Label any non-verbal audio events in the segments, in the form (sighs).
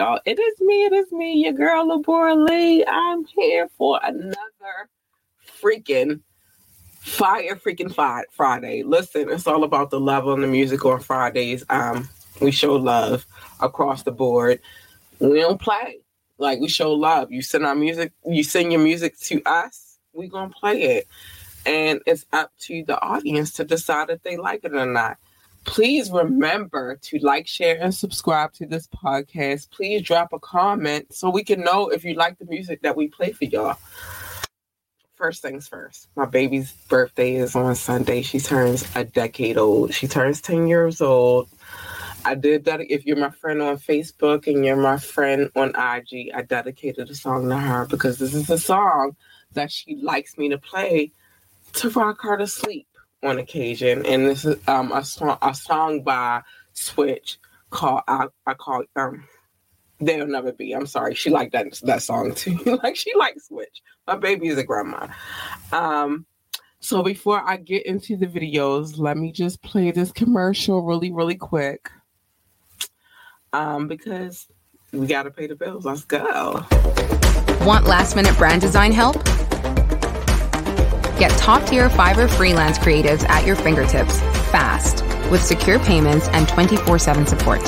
Y'all. It is me. It is me, your girl, Labora Lee. I'm here for another freaking fire freaking Friday. Listen, it's all about the love on the music on Fridays. Um, we show love across the board. We don't play. Like we show love. You send our music, you send your music to us, we gonna play it. And it's up to the audience to decide if they like it or not. Please remember to like, share, and subscribe to this podcast. Please drop a comment so we can know if you like the music that we play for y'all. First things first, my baby's birthday is on Sunday. She turns a decade old. She turns 10 years old. I did that. If you're my friend on Facebook and you're my friend on IG, I dedicated a song to her because this is a song that she likes me to play to rock her to sleep on occasion, and this is um a song a song by Switch called I I call um There'll Never Be. I'm sorry. She liked that that song too. (laughs) like she likes Switch. My baby is a grandma. Um so before I get into the videos, let me just play this commercial really, really quick. Um, because we gotta pay the bills. Let's go. Want last minute brand design help? Get top tier Fiverr freelance creatives at your fingertips fast with secure payments and 24 7 support.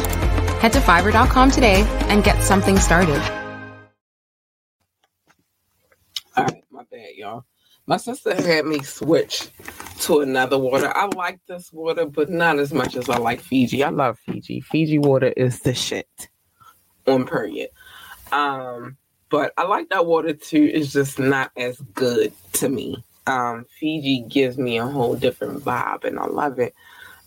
Head to fiverr.com today and get something started. All right, my bad, y'all. My sister had me switch to another water. I like this water, but not as much as I like Fiji. I love Fiji. Fiji water is the shit on period. Um, but I like that water too. It's just not as good to me um, Fiji gives me a whole different vibe, and I love it.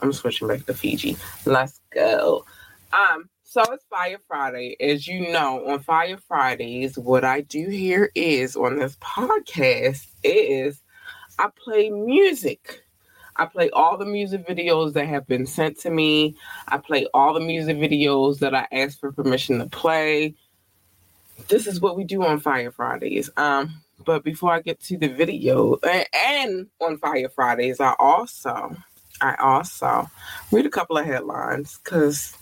I'm switching back to Fiji. Let's go. Um, so it's Fire Friday. As you know, on Fire Fridays, what I do here is on this podcast is I play music. I play all the music videos that have been sent to me. I play all the music videos that I asked for permission to play. This is what we do on Fire Fridays. Um, but before I get to the video and, on Fire Fridays, I also I also read a couple of headlines because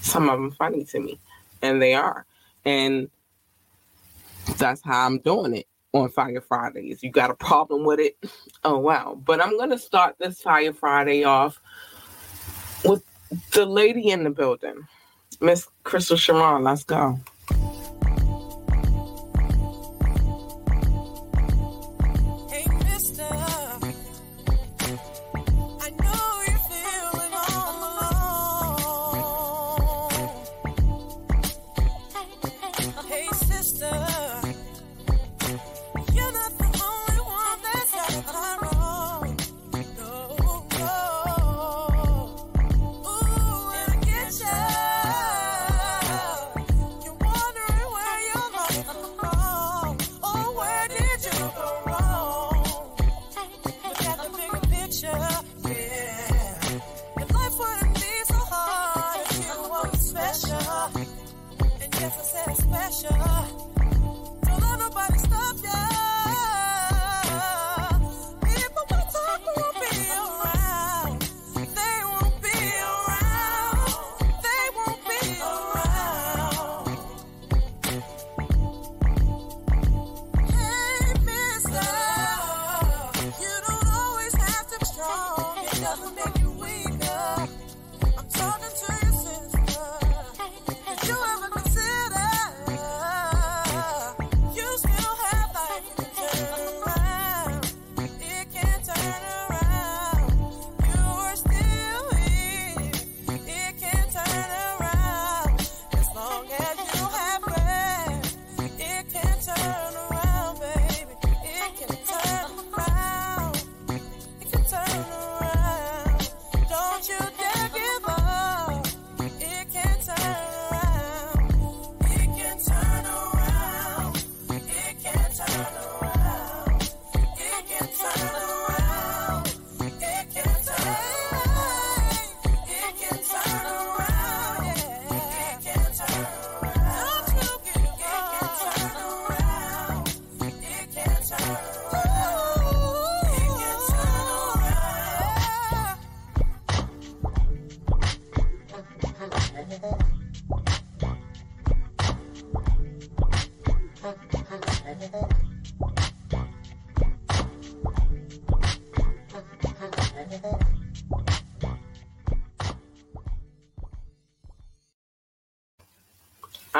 some of them funny to me, and they are, and that's how I'm doing it on Fire Fridays. You got a problem with it? Oh wow! But I'm gonna start this Fire Friday off with the lady in the building, Miss Crystal Sharon. Let's go.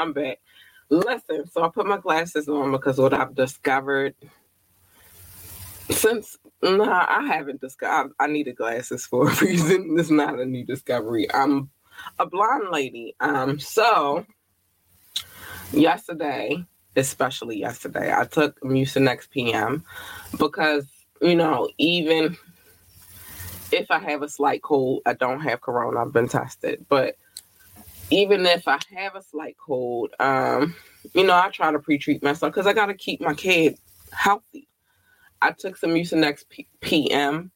I'm back. Listen, so I put my glasses on because what I've discovered since nah, I haven't discovered. I needed glasses for a (laughs) reason. It's not a new discovery. I'm a blonde lady. Um, so yesterday, especially yesterday, I took Mucinex PM because you know even if I have a slight cold, I don't have corona. I've been tested, but even if I have a slight cold, um, you know, I try to pre-treat myself because I got to keep my kid healthy. I took some Mucinex P- PM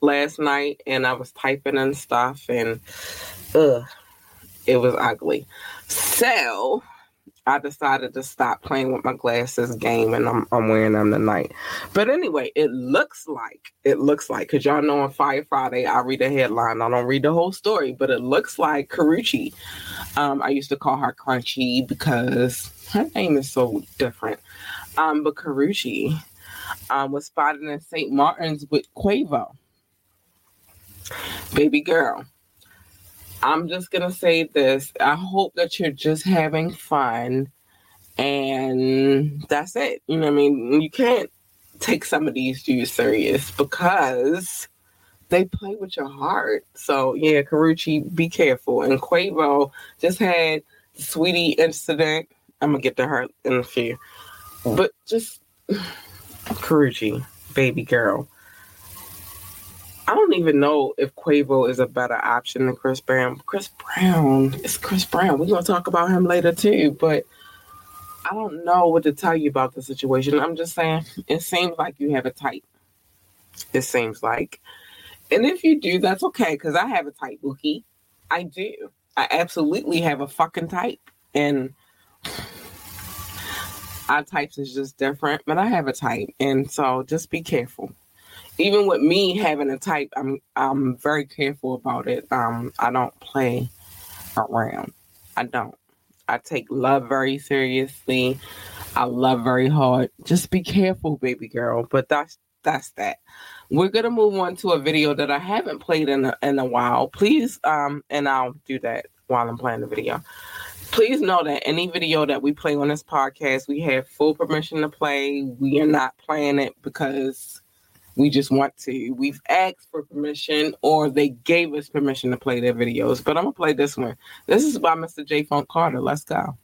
last night, and I was typing and stuff, and ugh, it was ugly. So I decided to stop playing with my glasses game and I'm, I'm wearing them tonight. But anyway, it looks like, it looks like, because y'all know on Fire Friday, I read a headline. I don't read the whole story, but it looks like Karrueche. Um, I used to call her Crunchy because her name is so different. Um, but Karrueche um, was spotted in St. Martin's with Quavo. Baby girl. I'm just gonna say this. I hope that you're just having fun and that's it. You know what I mean? You can't take some of these dudes serious because they play with your heart. So yeah, Karrueche, be careful. And Quavo just had the Saweetie incident. I'm gonna get to her in a few. But just (sighs) Karrueche, baby girl. I don't even know if Quavo is a better option than Chris Brown. Chris Brown, it's Chris Brown. We're gonna talk about him later too, but I don't know what to tell you about the situation. I'm just saying it seems like you have a type. It seems like. And if you do, that's okay, because I have a type, Bookie. I do. I absolutely have a fucking type. And our types is just different, but I have a type. And so just be careful even with me having a type, I'm I'm very careful about it. Um, I don't play around. I don't. I take love very seriously. I love very hard. Just be careful, baby girl. But that's that's that. We're gonna move on to a video that I haven't played in a, in a while. Please, um, and I'll do that while I'm playing the video. Please know that any video that we play on this podcast, we have full permission to play. We are not playing it because we just want to. We've asked for permission or they gave us permission to play their videos. But I'm to play this one. This is by Mr. J. Funk Carter. Let's go.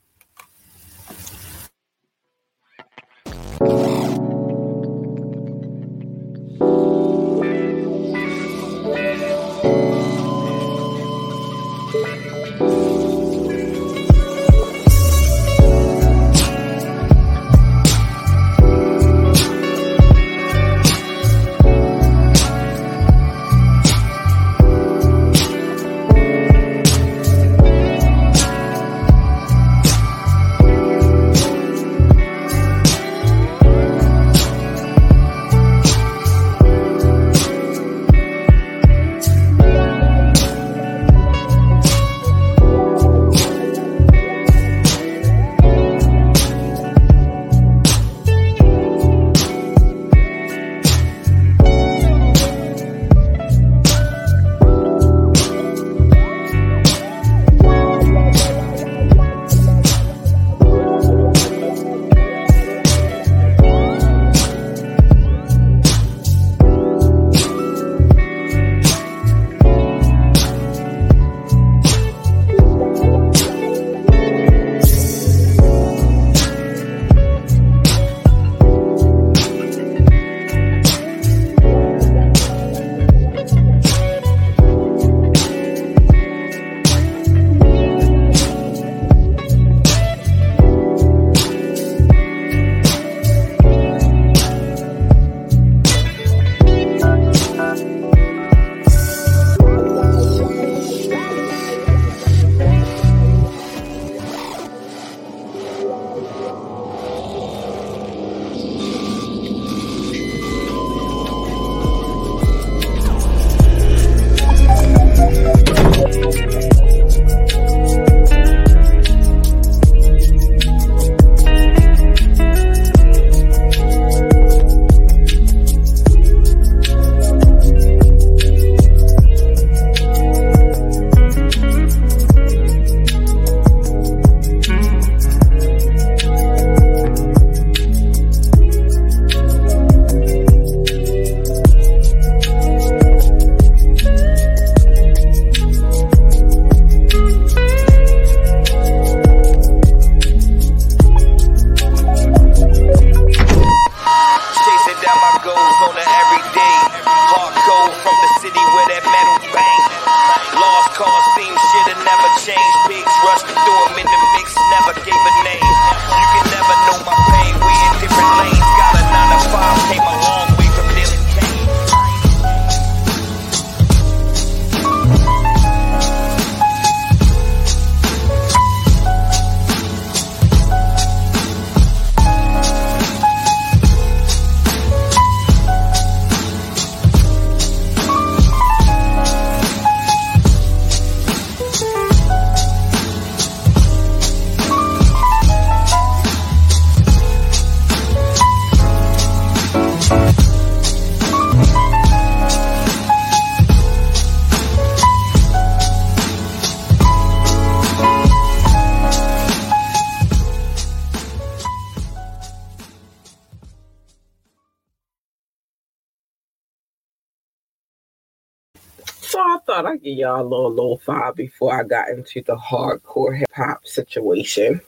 Y'all a little low five before I got into the hardcore hip hop situation.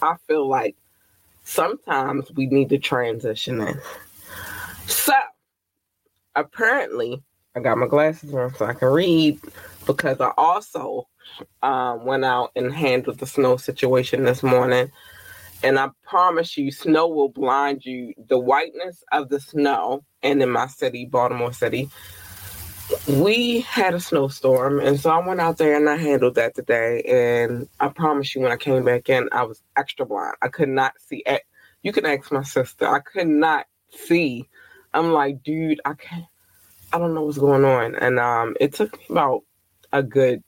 I feel like sometimes we need to transition in. So apparently, I got my glasses on so I can read because I also um, went out and handled the snow situation this morning. And I promise you, snow will blind you. The whiteness of the snow, and in my city, Baltimore City, we had a snowstorm. And so I went out there and I handled that today. And I promise you, when I came back in, I was extra blind. I could not see. it. You can ask my sister. I could not see. I'm like, dude, I can't. I don't know what's going on. And um, it took me about a good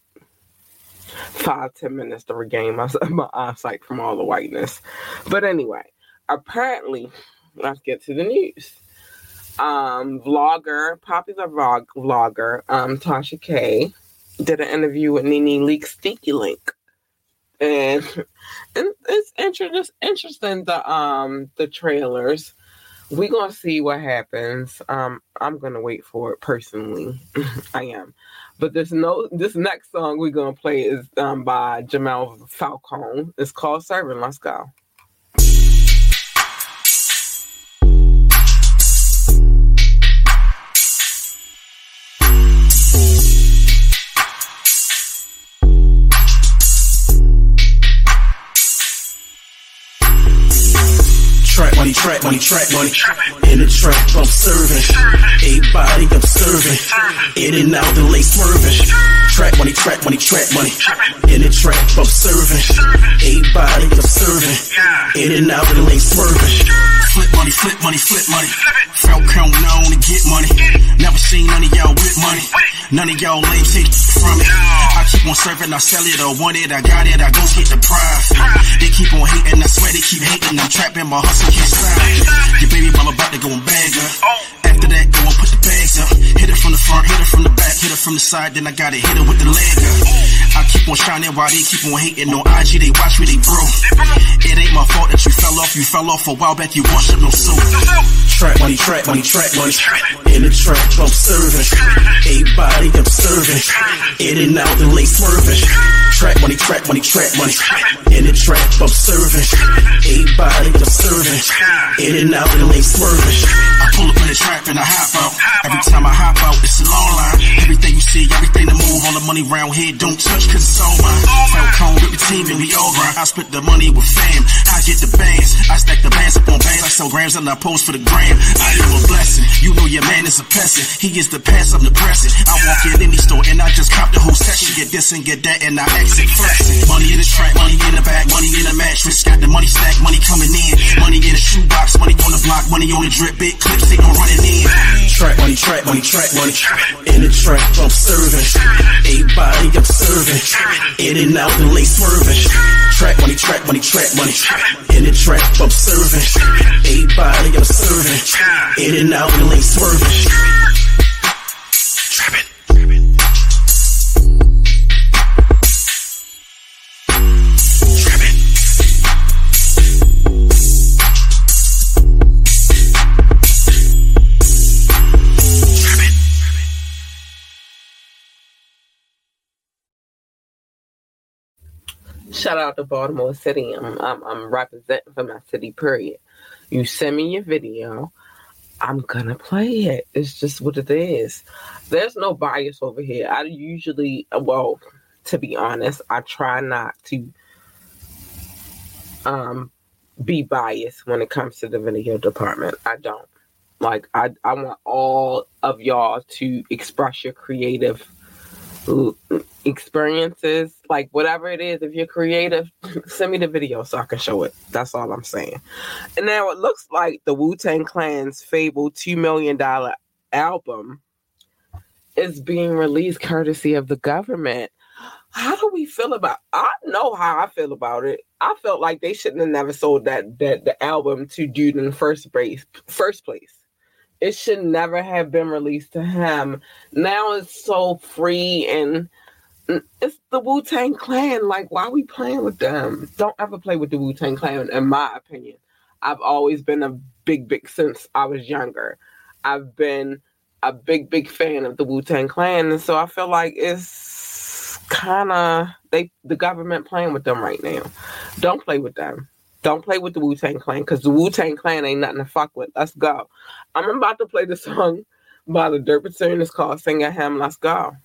five ten minutes to regain my (laughs) my eyesight from all the whiteness. But anyway, apparently, let's get to the news. Um, vlogger, popular vlog vlogger, um, Tasha K, did an interview with Nene Leak Stinky Link. And, and it's interesting, interesting the um the trailers. We're gonna see what happens. Um, I'm gonna wait for it personally. (laughs) I am. But this no this next song we're gonna play is um by Jamal Falcone. It's called Serving. Let's go. Money, track money, track money. In the trap, I'm serving. Everybody, I'm serving. In and out, the late swerving. Track money, track money, track money. In the trap, I'm serving. Everybody, I'm serving. In and out, the late swerving. Flip money, flip money, flip money. Felt count known to get money. Never seen none of y'all with money. None of y'all lame take from it. I keep on serving, I sell it I want it, I got it, I go get the profit. They keep on hating, I swear they keep hating. I'm trapped in my hustle, can't stop. Your baby mama about to go and bag her. After that, go and put the bags up. Hit it from the front, hit it from the back, hit it from the side, then I gotta hit it with the leg up. I keep on shining while they keep on hating on IG, they watch me, they bro. It ain't my fault that you fell off, you fell off a while back, you washed up no soap. Track money, track money, track money. In the trap, I'm serving. Everybody, serving. In and out, the late swerving. Track money, track money, track money. In the trap, I'm serving. Everybody, serving. In and out, the late swerving. I pull in the trap and I hop out. Every time I hop out, it's a long line. Everything you see, everything to move, all the money round here, don't touch cause it's all mine. Falcone with the team and we all grind. I split the money with fam. I get the bands. I stack the bands up on bands. I sell grams and I post for the gram. I am a blessing. You know your man is a peasant. He is the past, I'm the present. I walk in any store and I just cop the whole section. Get this and get that and I exit flexing. Money in the trap, money in the bag, money in the mattress. Got the money stack, money coming in. Money in the shoebox, money on the block, money on the drip. Big clips, they in. Track money, track money, track money. In the trap, I'm serving. Everybody, I'm serving. In and out, the late swerving. Track money, track money, track money. In the trap, I'm serving. Everybody, serving. In and out, the late swerving. Trapping. Shout out to Baltimore City. I'm, I'm I'm representing for my city. Period. You send me your video. I'm gonna play it. It's just what it is. There's no bias over here. I usually, well, to be honest, I try not to um be biased when it comes to the video department. I don't. Like I I want all of y'all to express your creative experiences, like whatever it is. If you're creative, (laughs) send me the video so I can show it. That's all I'm saying. And now it looks like the Wu Tang Clan's Fable $2 million album is being released courtesy of the government. How do we feel about I know how I feel about it. I felt like they shouldn't have never sold that that the album to dude in the first place first place it should never have been released to him. Now it's so free and it's the Wu Tang Clan. Like, why are we playing with them? Don't ever play with the Wu Tang Clan, in my opinion. I've always been a big, big since I was younger. I've been a big, big fan of the Wu Tang Clan, and so I feel like it's kind of they the government playing with them right now. Don't play with them. Don't play with the Wu Tang Clan because the Wu Tang Clan ain't nothing to fuck with. Let's go. I'm about to play the song by the Dirt Platoon. It's called Sing at Him. Let's go.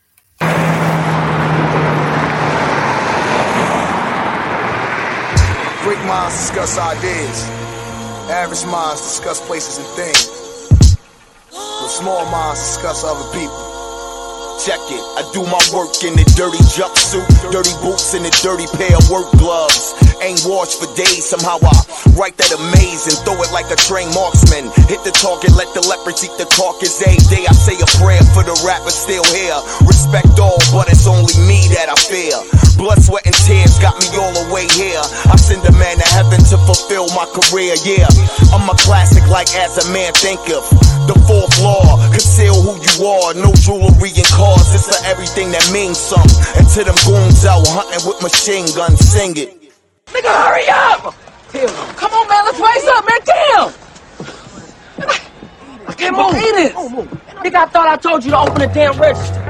Great minds discuss ideas. Average minds discuss places and things. But small minds discuss other people. Check it. I do my work in the dirty jumpsuit, dirty boots, and a dirty pair of work gloves. Ain't washed for days, somehow I write that amazing, throw it like a trained marksman. Hit the target, let the leopards eat the carcass. Every day I say a prayer for the rappers still here. Respect all, but it's only me that I fear. Blood, sweat, and tears got me all the way here. I send a man to heaven to fulfill my career, yeah. I'm a classic like as a man think of. The fourth law, conceal who you are, no jewelry and cars it's for everything that means something. And to them goons out hunting with machine guns, sing it. Nigga, hurry up! Come on, man, let's race up, man, damn! I can't move. believe this! Nigga, I thought I told you to open the damn register.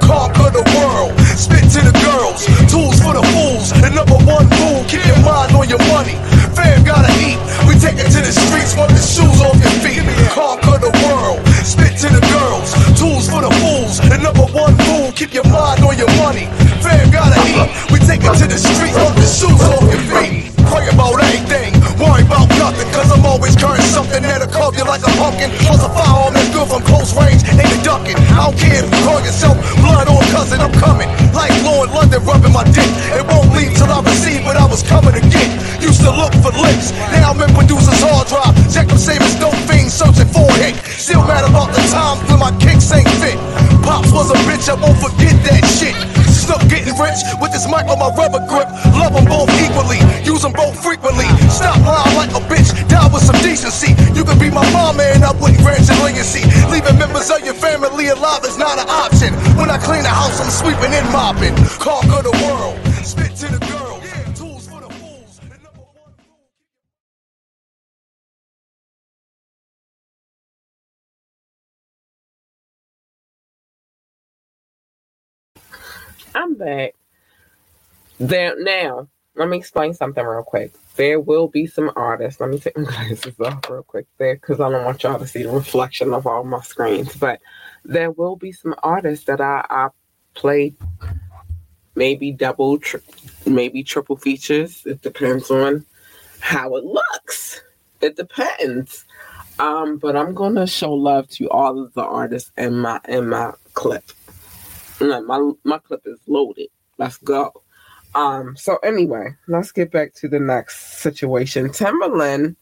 Conquer the world, spit to the girls, tools for the fools, and number one rule, keep your mind on your money. Fam gotta eat, we take it to the streets, wipe the shoes off your feet. Conquer the world, spit to the girls, tools for the fools, and number one rule, keep your mind on your money. Fam gotta eat, we take it to the streets, wipe the shoes off your feet. Pray about anything, worry about nothing, cause I'm always carrying something that'll carve you like a pumpkin. Plus a firearm that's good from close range, ain't a ducking. I don't care if you call yourself blood or cousin, I'm coming. Like Lord London rubbing my dick. It won't leave till I receive what I was coming to get. Used to look for licks, now I'm in producer's hard drive. Check them savings, dope fiends searching for a hit. Still mad about the times when my kicks ain't fit. Pops was a bitch, I won't forget that shit. Snook getting rich with this mic on my rubber grip. Love them both equally, use them both frequently. Stop lying like a bitch, die with some decency. You could be my mama and I wouldn't grant your legacy. Leaving members of your family alive is not an option. I'm sweeping and mopping. Conquer the world, spit to the girl. Tools for the fools. I'm back. There now, let me explain something real quick. There will be some artists. Let me take my (laughs) glasses off real quick there because I don't want y'all to see the reflection of all my screens. But there will be some artists that I, I play maybe double, tri- maybe triple features. It depends on how it looks. It depends. Um, but I'm gonna show love to all of the artists in my in my clip. No, my my clip is loaded. Let's go. Um, so anyway, let's get back to the next situation. Timbaland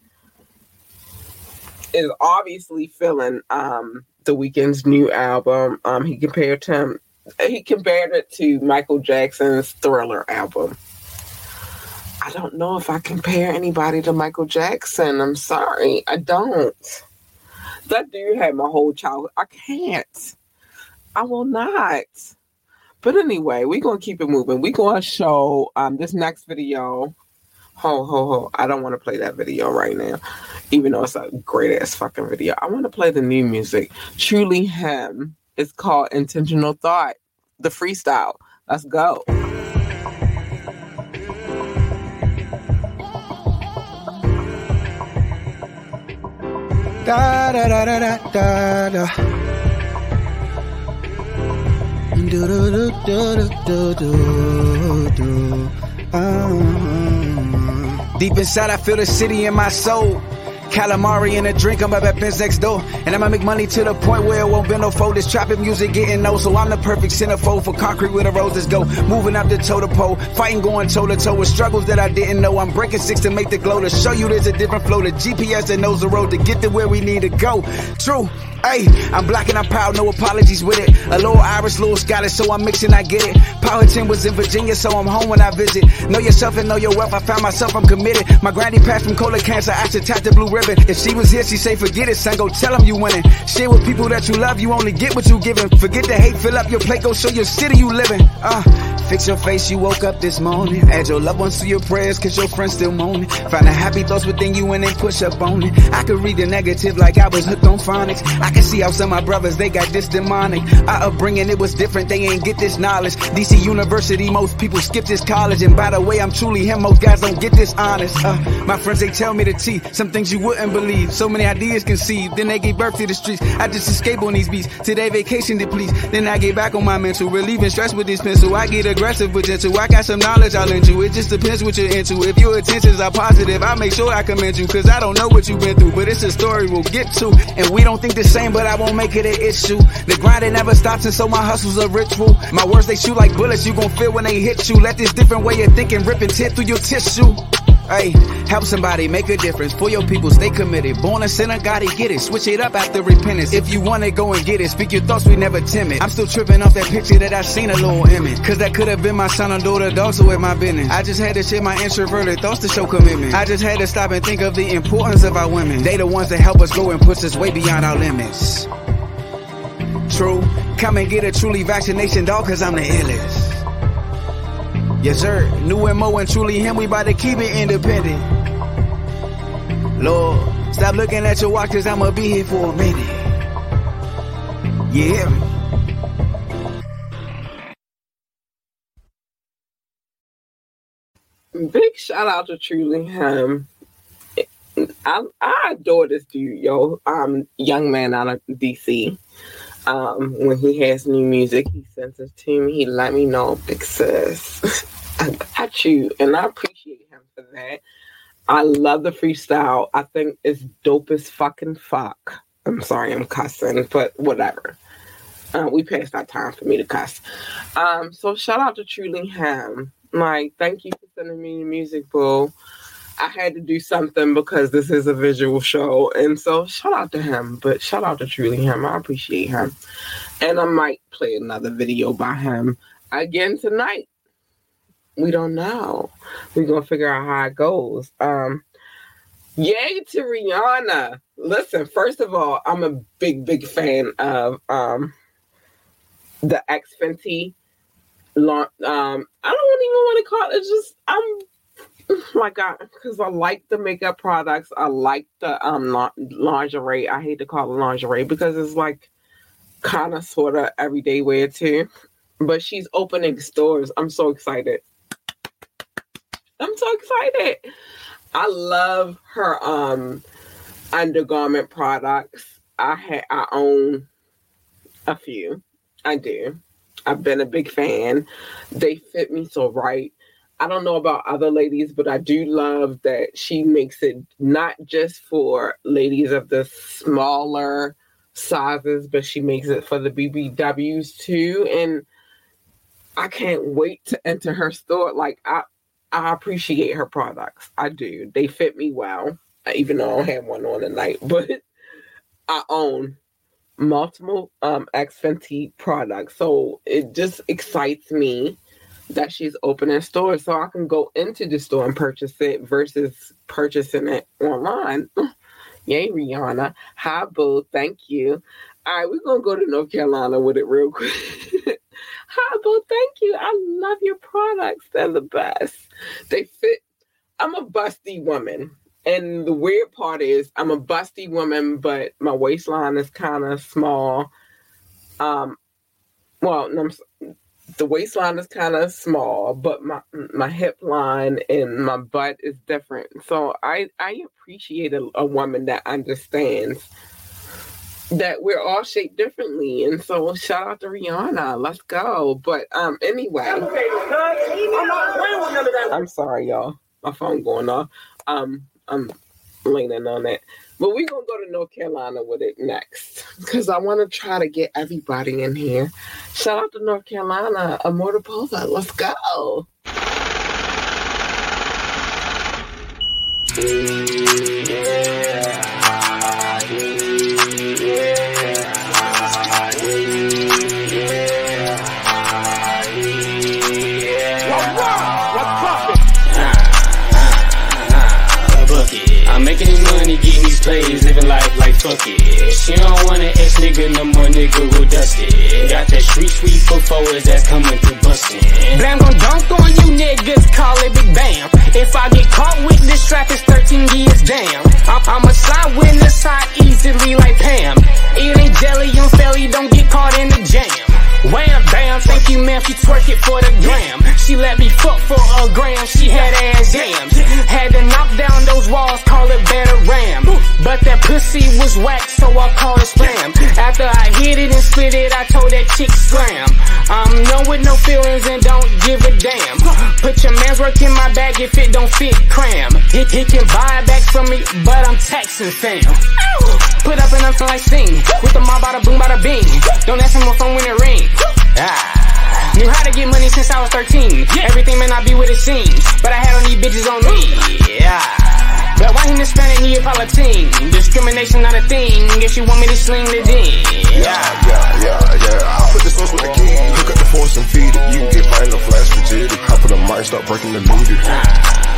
is obviously feeling um the Weeknd's new album. Um, he compared him he compared it to Michael Jackson's Thriller album. I don't know if I compare anybody to Michael Jackson. I'm sorry, I don't. That dude had my whole childhood. I can't. I will not. But anyway, we're gonna keep it moving. We're gonna show um this next video. Ho ho ho. I don't want to play that video right now. Even though it's a great ass fucking video. I want to play the new music. Truly him. It's called Intentional Thought. The freestyle. Let's go. Da da da da da da da. Do do do do do do do. Uh, deep inside, I feel the city in my soul. Calamari and a drink, I'm up at Ben's next door. And I'ma make money to the point where it won't be no fold. This trapping music getting old, so I'm the perfect centerfold for concrete where the roses go. Moving up the toe to pole, fighting going toe to toe with struggles that I didn't know. I'm breaking six to make the glow to show you there's a different flow. The GPS that knows the road to get to where we need to go. True. Hey, I'm black and I'm proud, no apologies with it. A little Irish, little Scottish, so I'm mixing, I get it. 10 was in Virginia, so I'm home when I visit. Know yourself and know your wealth, I found myself, I'm committed. My granny passed from colon cancer, I should tap the blue ribbon. If she was here, she'd say, forget it, son, go tell them you winning. Share with people that you love, you only get what you giving. Forget the hate, fill up your plate, go show your city you living. Uh, fix your face, you woke up this morning. Add your loved ones to your prayers, cause your friends still moaning. Find the happy thoughts within you and then push up on it. I could read the negative like I was hooked on phonics. I can see how some of my brothers, they got this demonic. Our upbringing, it was different, they ain't get this knowledge. DC University, most people skip this college. And by the way, I'm truly him, most guys don't get this honest. Uh, my friends, they tell me the T, some things you wouldn't believe. So many ideas conceived, then they gave birth to the streets. I just escape on these beats, today vacation depletes. Then I get back on my mental, relieving stress with this pencil. I get aggressive but gentle, I got some knowledge I'll lend you. It just depends what you're into. If your intentions are positive, I make sure I commend you. Cause I don't know what you've been through, but it's a story we'll get to. And we don't think the same, but I won't make it an issue. The grind it never stops, and so my hustle's a ritual. My words they shoot like bullets, you gon' feel when they hit you. Let this different way of thinking rip and tear through your tissue. Hey, help somebody make a difference for your people. Stay committed. Born a sinner, gotta get it. Switch it up after repentance. If you want it, go and get it. Speak your thoughts, we never timid. I'm still tripping off that picture that I seen a little image. Cause that could have been my son or daughter, dog, so with my business. I just had to share my introverted thoughts to show commitment. I just had to stop and think of the importance of our women. They the ones that help us grow and push us way beyond our limits. True. Come and get a truly vaccination, dog, cause I'm the illest. Yes, sir. New Mo and truly him, we about to keep it independent. Lord, stop looking at your watch, cause I'ma be here for a minute. You hear me? Big shout out to Truly Him. I, I adore this dude, yo. Um, young man out of DC. Um, when he has new music, he sends it to me. He let me know sis. (laughs) I got you, and I appreciate him for that. I love the freestyle. I think it's dope as fucking fuck. I'm sorry, I'm cussing, but whatever. Uh, we passed that time for me to cuss. Um, so shout out to Truly Him. Like, thank you for sending me the music, boo. I had to do something because this is a visual show. And so shout out to him. But shout out to Truly Him. I appreciate him. And I might play another video by him again tonight. We don't know. We're gonna figure out how it goes. Um Yay to Rihanna. Listen, first of all, I'm a big, big fan of um the X Fenty um I don't even want to call it it's just I'm like I because I like the makeup products. I like the um lingerie. I hate to call it lingerie because it's like kind of sort of everyday wear too. But she's opening stores. I'm so excited. I'm so excited. I love her um undergarment products. I ha- I own a few. I do. I've been a big fan. They fit me so right. I don't know about other ladies, but I do love that she makes it not just for ladies of the smaller sizes, but she makes it for the BBWs too. And I can't wait to enter her store. Like I, I appreciate her products. I do. They fit me well, even though I don't have one on tonight. (laughs) But I own multiple um X Fenty products, so it just excites me that she's opening stores so I can go into the store and purchase it versus purchasing it online. (laughs) Yay, Rihanna. Hi, boo. Thank you. All right, we're going to go to North Carolina with it real quick. (laughs) Hi, boo. Thank you. I love your products. They're the best. They fit. I'm a busty woman. And the weird part is, I'm a busty woman, but my waistline is kind of small. Um, well, no, the waistline is kind of small, but my my hip line and my butt is different. So I I appreciate a, a woman that understands that we're all shaped differently. And so shout out to Rihanna. Let's go. But um anyway. I'm sorry, y'all. My phone going off. Um I'm leaning on that. But we're gonna go to North Carolina with it next. Because I wanna try to get everybody in here. Shout out to North Carolina, Amorta Pova. Let's go. I'm plays, living life like fuck it. She don't want an ex nigga, no more nigga who dust it. Got that street sweep for forwards that's coming through bustin'. He, he can buy it back from me, but I'm taxing fam. Put up and I'm like sing. With the mob, bada boom, bada bing. Don't ask him what phone when it ring. Ah. Knew how to get money since I was 13. Everything may not be what it seems, but I had all these bitches on me. Yeah. But why him Hispanic Neapolitan? Discrimination not a thing. If you want me to sling the ding. Yeah, yeah, yeah, yeah. I put the sauce with the key. Hook up the force and feed it. You can get mine no flash legit. Hop on the mic, start breaking the meter.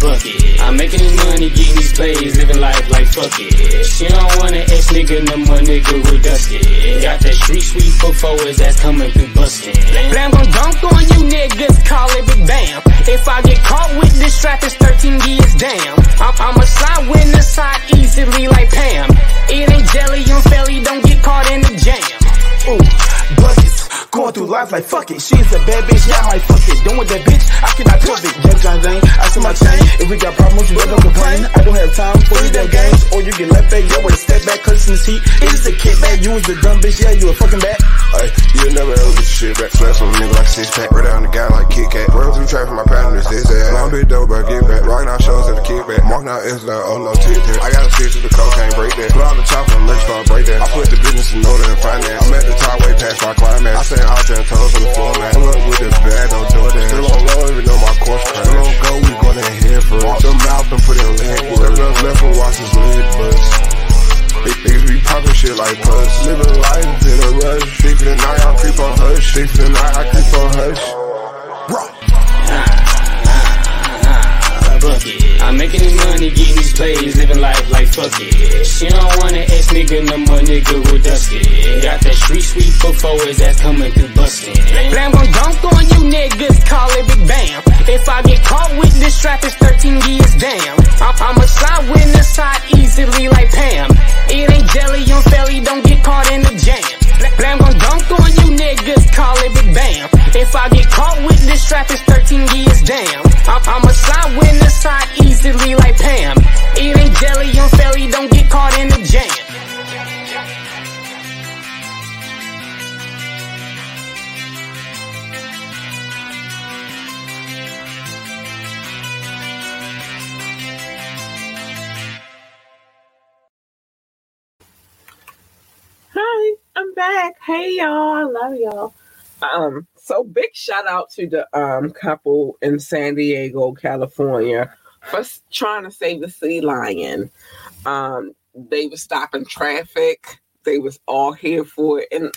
Bucket. I'm making this money, getting these plays, living life like fuck it. She don't want an ex nigga, no more nigga who dust it. Got that street sweep for forwards that's coming through bustin'. Blam gon' dunk on you niggas, call it Big Bam. If I get caught with this strap, it's 13 years damn. I'm, I'ma slide with the side easily like Pam. It ain't jelly, I'm fairly, don't get caught in the jam. Ooh, buckets. Going through life like fuck it. She's a bad bitch, yeah, I might fuck it. Don't with that bitch, I cannot trust it. That John Zane, I see my chain. If we got problems, we don't complain. I don't have time for you damn games. Or you get left back, yo, with a step back, cause in this heat. It is a kickback, you was a dumb bitch, yeah, you a fucking bat. Ay, you'll never ever get your shit back. Flash on a nigga like six pack. Right down the guy like Kit Kat. Run through traffic, my partner's this ass. Long bit dope, but get back. Rockin' out shows at the kickback. Marking out S like, oh no, tit. I got a stick to the cocaine, break that. Put on the chopper, merch start break that. I put the business in order and finance. I'm at the top way past my climax. I send all ten toes on the floor, man. Pull up with the bag on Jordan. Still on low, even though my course crash. Still on go, we in here for it. Them mouth and put in leg. Step left, left and watch his lid bust. Big niggas be poppin' shit like puss. Living life in a rush. Sleep for the night, I creep on hush. Sleep for the night, I creep on hush. These living life like fuck it. She don't wanna ex nigga, no more nigga who dust it. Got that street sweep for forwards that's coming through bustin'. Blam gon' dunk on you niggas, call it Big Bam. If I get caught with this strap, it's 13 years damn. I'm, I'ma slide with the side easily like Pam. It ain't jelly, I'm fairly, don't get caught in the jam. Blam gon' dunk on you niggas, call it Big Bam. If I get caught with this strap, it's 13 years damn. I'm, I'ma slide with the side easily like Pam. Ain't jelly, I'm fairly, don't get caught in the jam. I'm back. Hey y'all, I love y'all. Um, so big shout out to the um couple in San Diego, California, for trying to save the sea lion. Um, they were stopping traffic. They was all here for it. And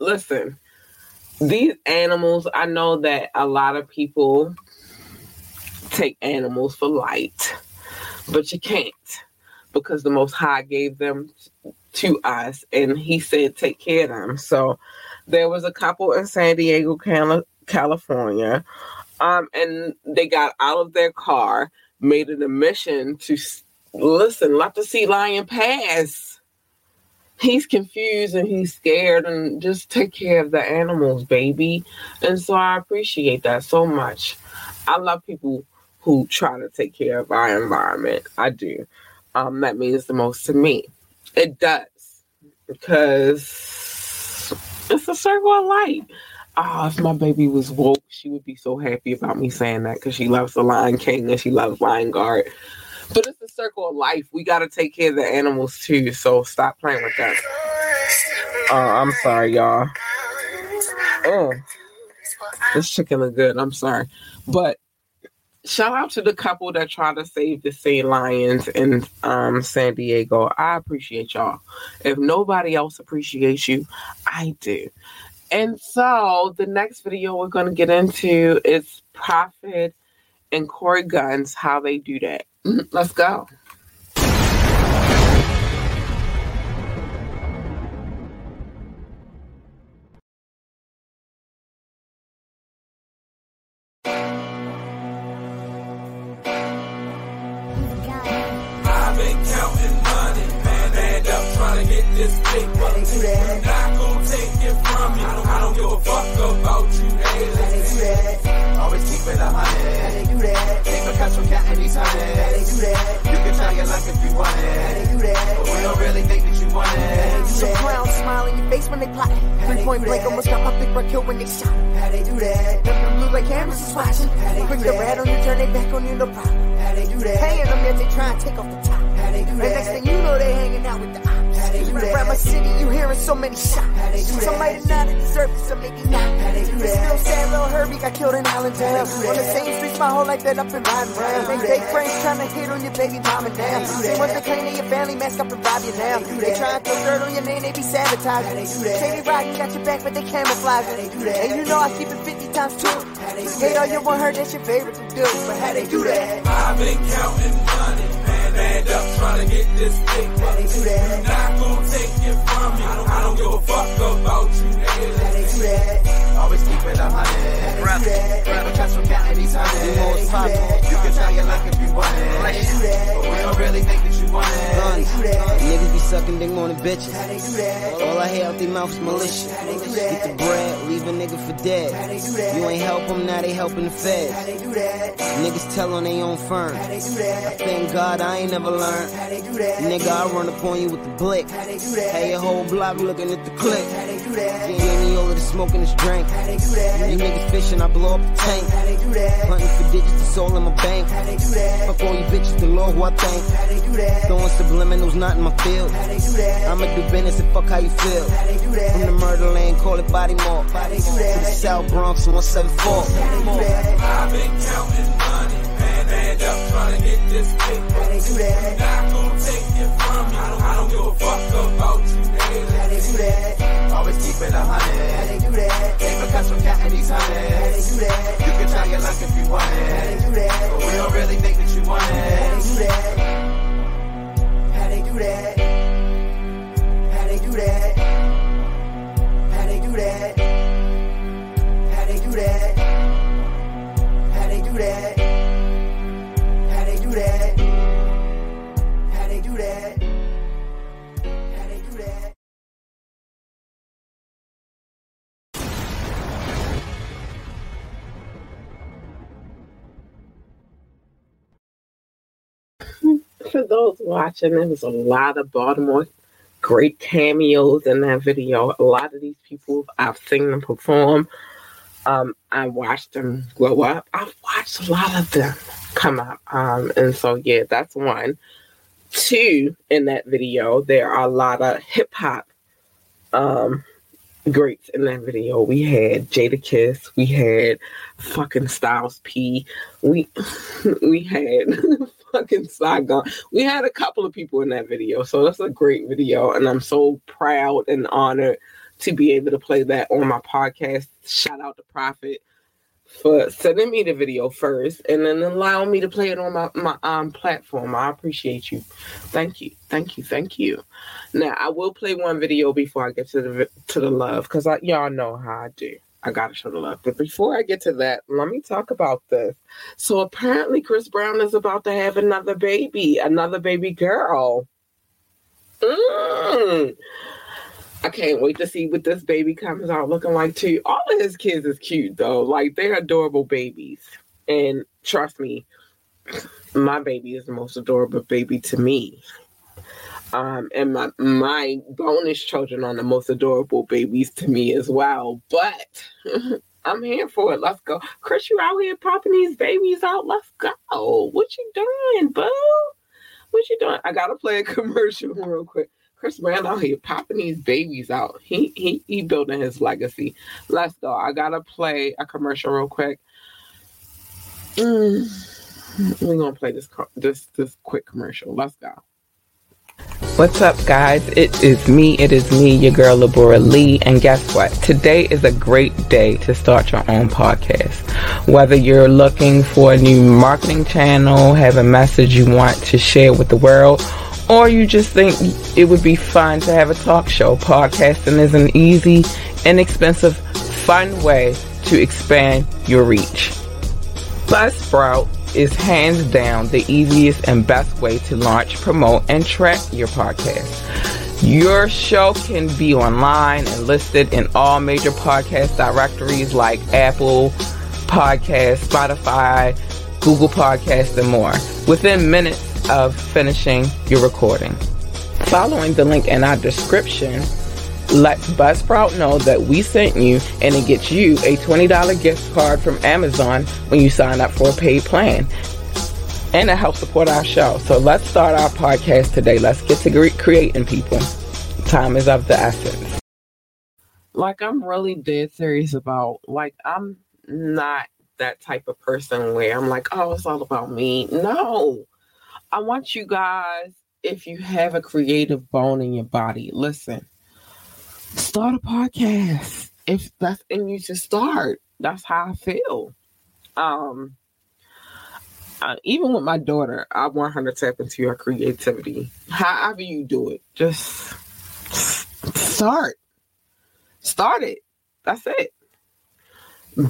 listen, these animals, I know that a lot of people take animals for light, but you can't because the Most High gave them to us, and He said, "Take care of them." So there was a couple in San Diego, Cali- California, um, and they got out of their car, made it a mission to listen, let the sea lion pass. he's confused and he's scared and just take care of the animals, baby. And so I appreciate that so much. I love people who try to take care of our environment. I do. Um, that means the most to me. It does because it's a circle of life. Oh, if my baby was woke, she would be so happy about me saying that because she loves the Lion King and she loves Lion Guard. But it's a circle of life. We got to take care of the animals too. So stop playing with that. Oh, I'm sorry, y'all. Oh, this chicken look good. I'm sorry, but shout out to the couple that tried to save the St. Lions in um, San Diego. I appreciate y'all. If nobody else appreciates you, I do. And so the next video we're going to get into is Prophet and Cory Gunz, how they do that. Mm, Let's go. Turn they back on no problem. How they do that? Paying them as they try and take off the top. How they do that? And next thing you know, they hanging out with the ops. How they do that? Around my city, you hearing so many shots. How they do that? Some might have not deserved it, some maybe not. How they do that? Still sad little Herbie got killed in Allentown. On the same streets my whole life that up and riding round. They fake friends trying to hit on your baby mama now. They want to claim that your family mask up and rob you now. They try to throw dirt on your name, they be sabotaging. Say they riding, got your back, but they camouflage. And you know I keep it 50 times two. Hate all you want her, that's your favorite to do. But how they do that? I've been counting money, man, and up trying to get this paper. Not gonna take it from you. I don't give a fuck about you haters. Always keep it a hundred. Grab a cash from counting these hundreds. You can try your luck if you want it. But we don't really think that you want it. Niggas be sucking dick more than bitches. All I hear out their mouth is malicious. Get the bread, leave a nigga for dead. You ain't help them, now they helping the feds. How they do that. Niggas tell on they own firm. I thank God I ain't never learned. Nigga, I run up on you with the blick. Hey, your whole block looking at the clip. Yeah, me all of the smoke and this drink. You niggas fishing, I blow up the tank. Hunting for digits, it's all in my bank. Fuck all you bitches, the Lord who I thank. Throwing subliminals, not in my field. I'ma do business and fuck how you feel. From the murder lane, call it Bodymore. To the South Bronx, 174. How they do that? I've been counting money, trying to get this paper. Not gonna take it from you. I don't give a fuck about you haters. Always keep it a hundred. Take a cash from counting these hundreds. You can try your luck if you want it. But we don't really think that you want it. How they do that? How they do that? How they do that? How they do that? How they do that? How they do that? That? How they do that? (laughs) For those watching, there was a lot of Baltimore great cameos in that video. A lot of these people, I've seen them perform. Um, I watched them grow up. I've watched a lot of them come up. Um, and so, yeah, that's one. Two, in that video, there are a lot of hip hop um, greats in that video. We had Jadakiss, we had fucking Styles P, we (laughs) we had (laughs) fucking Saigon. We had a couple of people in that video, so that's a great video, and I'm so proud and honored to be able to play that on my podcast. Shout out to Prophet for sending me the video first and then allowing me to play it on my, my um platform. I appreciate you. Thank you. Thank you. Thank you. Now I will play one video before I get to the to the love because I y'all know how I do. I gotta show the love. But before I get to that, let me talk about this. So apparently Chris Brown is about to have another baby, another baby girl. Mm. I can't wait to see what this baby comes out looking like too. All of his kids is cute though. Like they're adorable babies. And trust me, my baby is the most adorable baby to me. Um, and my my bonus children are the most adorable babies to me as well. But (laughs) I'm here for it. Let's go. Chris, you out here popping these babies out. Let's go. What you doing, boo? What you doing? I gotta play a (laughs) commercial real quick. Chris Brown out here popping these babies out. He he he building his legacy. Let's go. I gotta play a commercial real quick. Mm. We're gonna play this this this quick commercial. Let's go. What's up, guys? It is me. It is me, your girl, Labora Lee. And guess what? Today is a great day to start your own podcast. Whether you're looking for a new marketing channel, have a message you want to share with the world, or you just think it would be fun to have a talk show, podcasting is an easy, inexpensive, fun way to expand your reach. Buzzsprout is hands down the easiest and best way to launch, promote, and track your podcast. Your show can be online and listed in all major podcast directories like Apple Podcast, Spotify, Google Podcast, and more within minutes of finishing your recording. Following the link in our description, let Buzzsprout know that we sent you and it gets you a $20 gift card from Amazon when you sign up for a paid plan. And it helps support our show. So let's start our podcast today. Let's get to creating people. Time is of the essence. Like, I'm really dead serious about, like, I'm not that type of person where I'm like, oh, it's all about me. No. I want you guys, if you have a creative bone in your body, listen start a podcast if that's in you to start. That's how I feel. Um, uh, even with my daughter, I want her to tap into her creativity. However you do it, just start. Start it. That's it.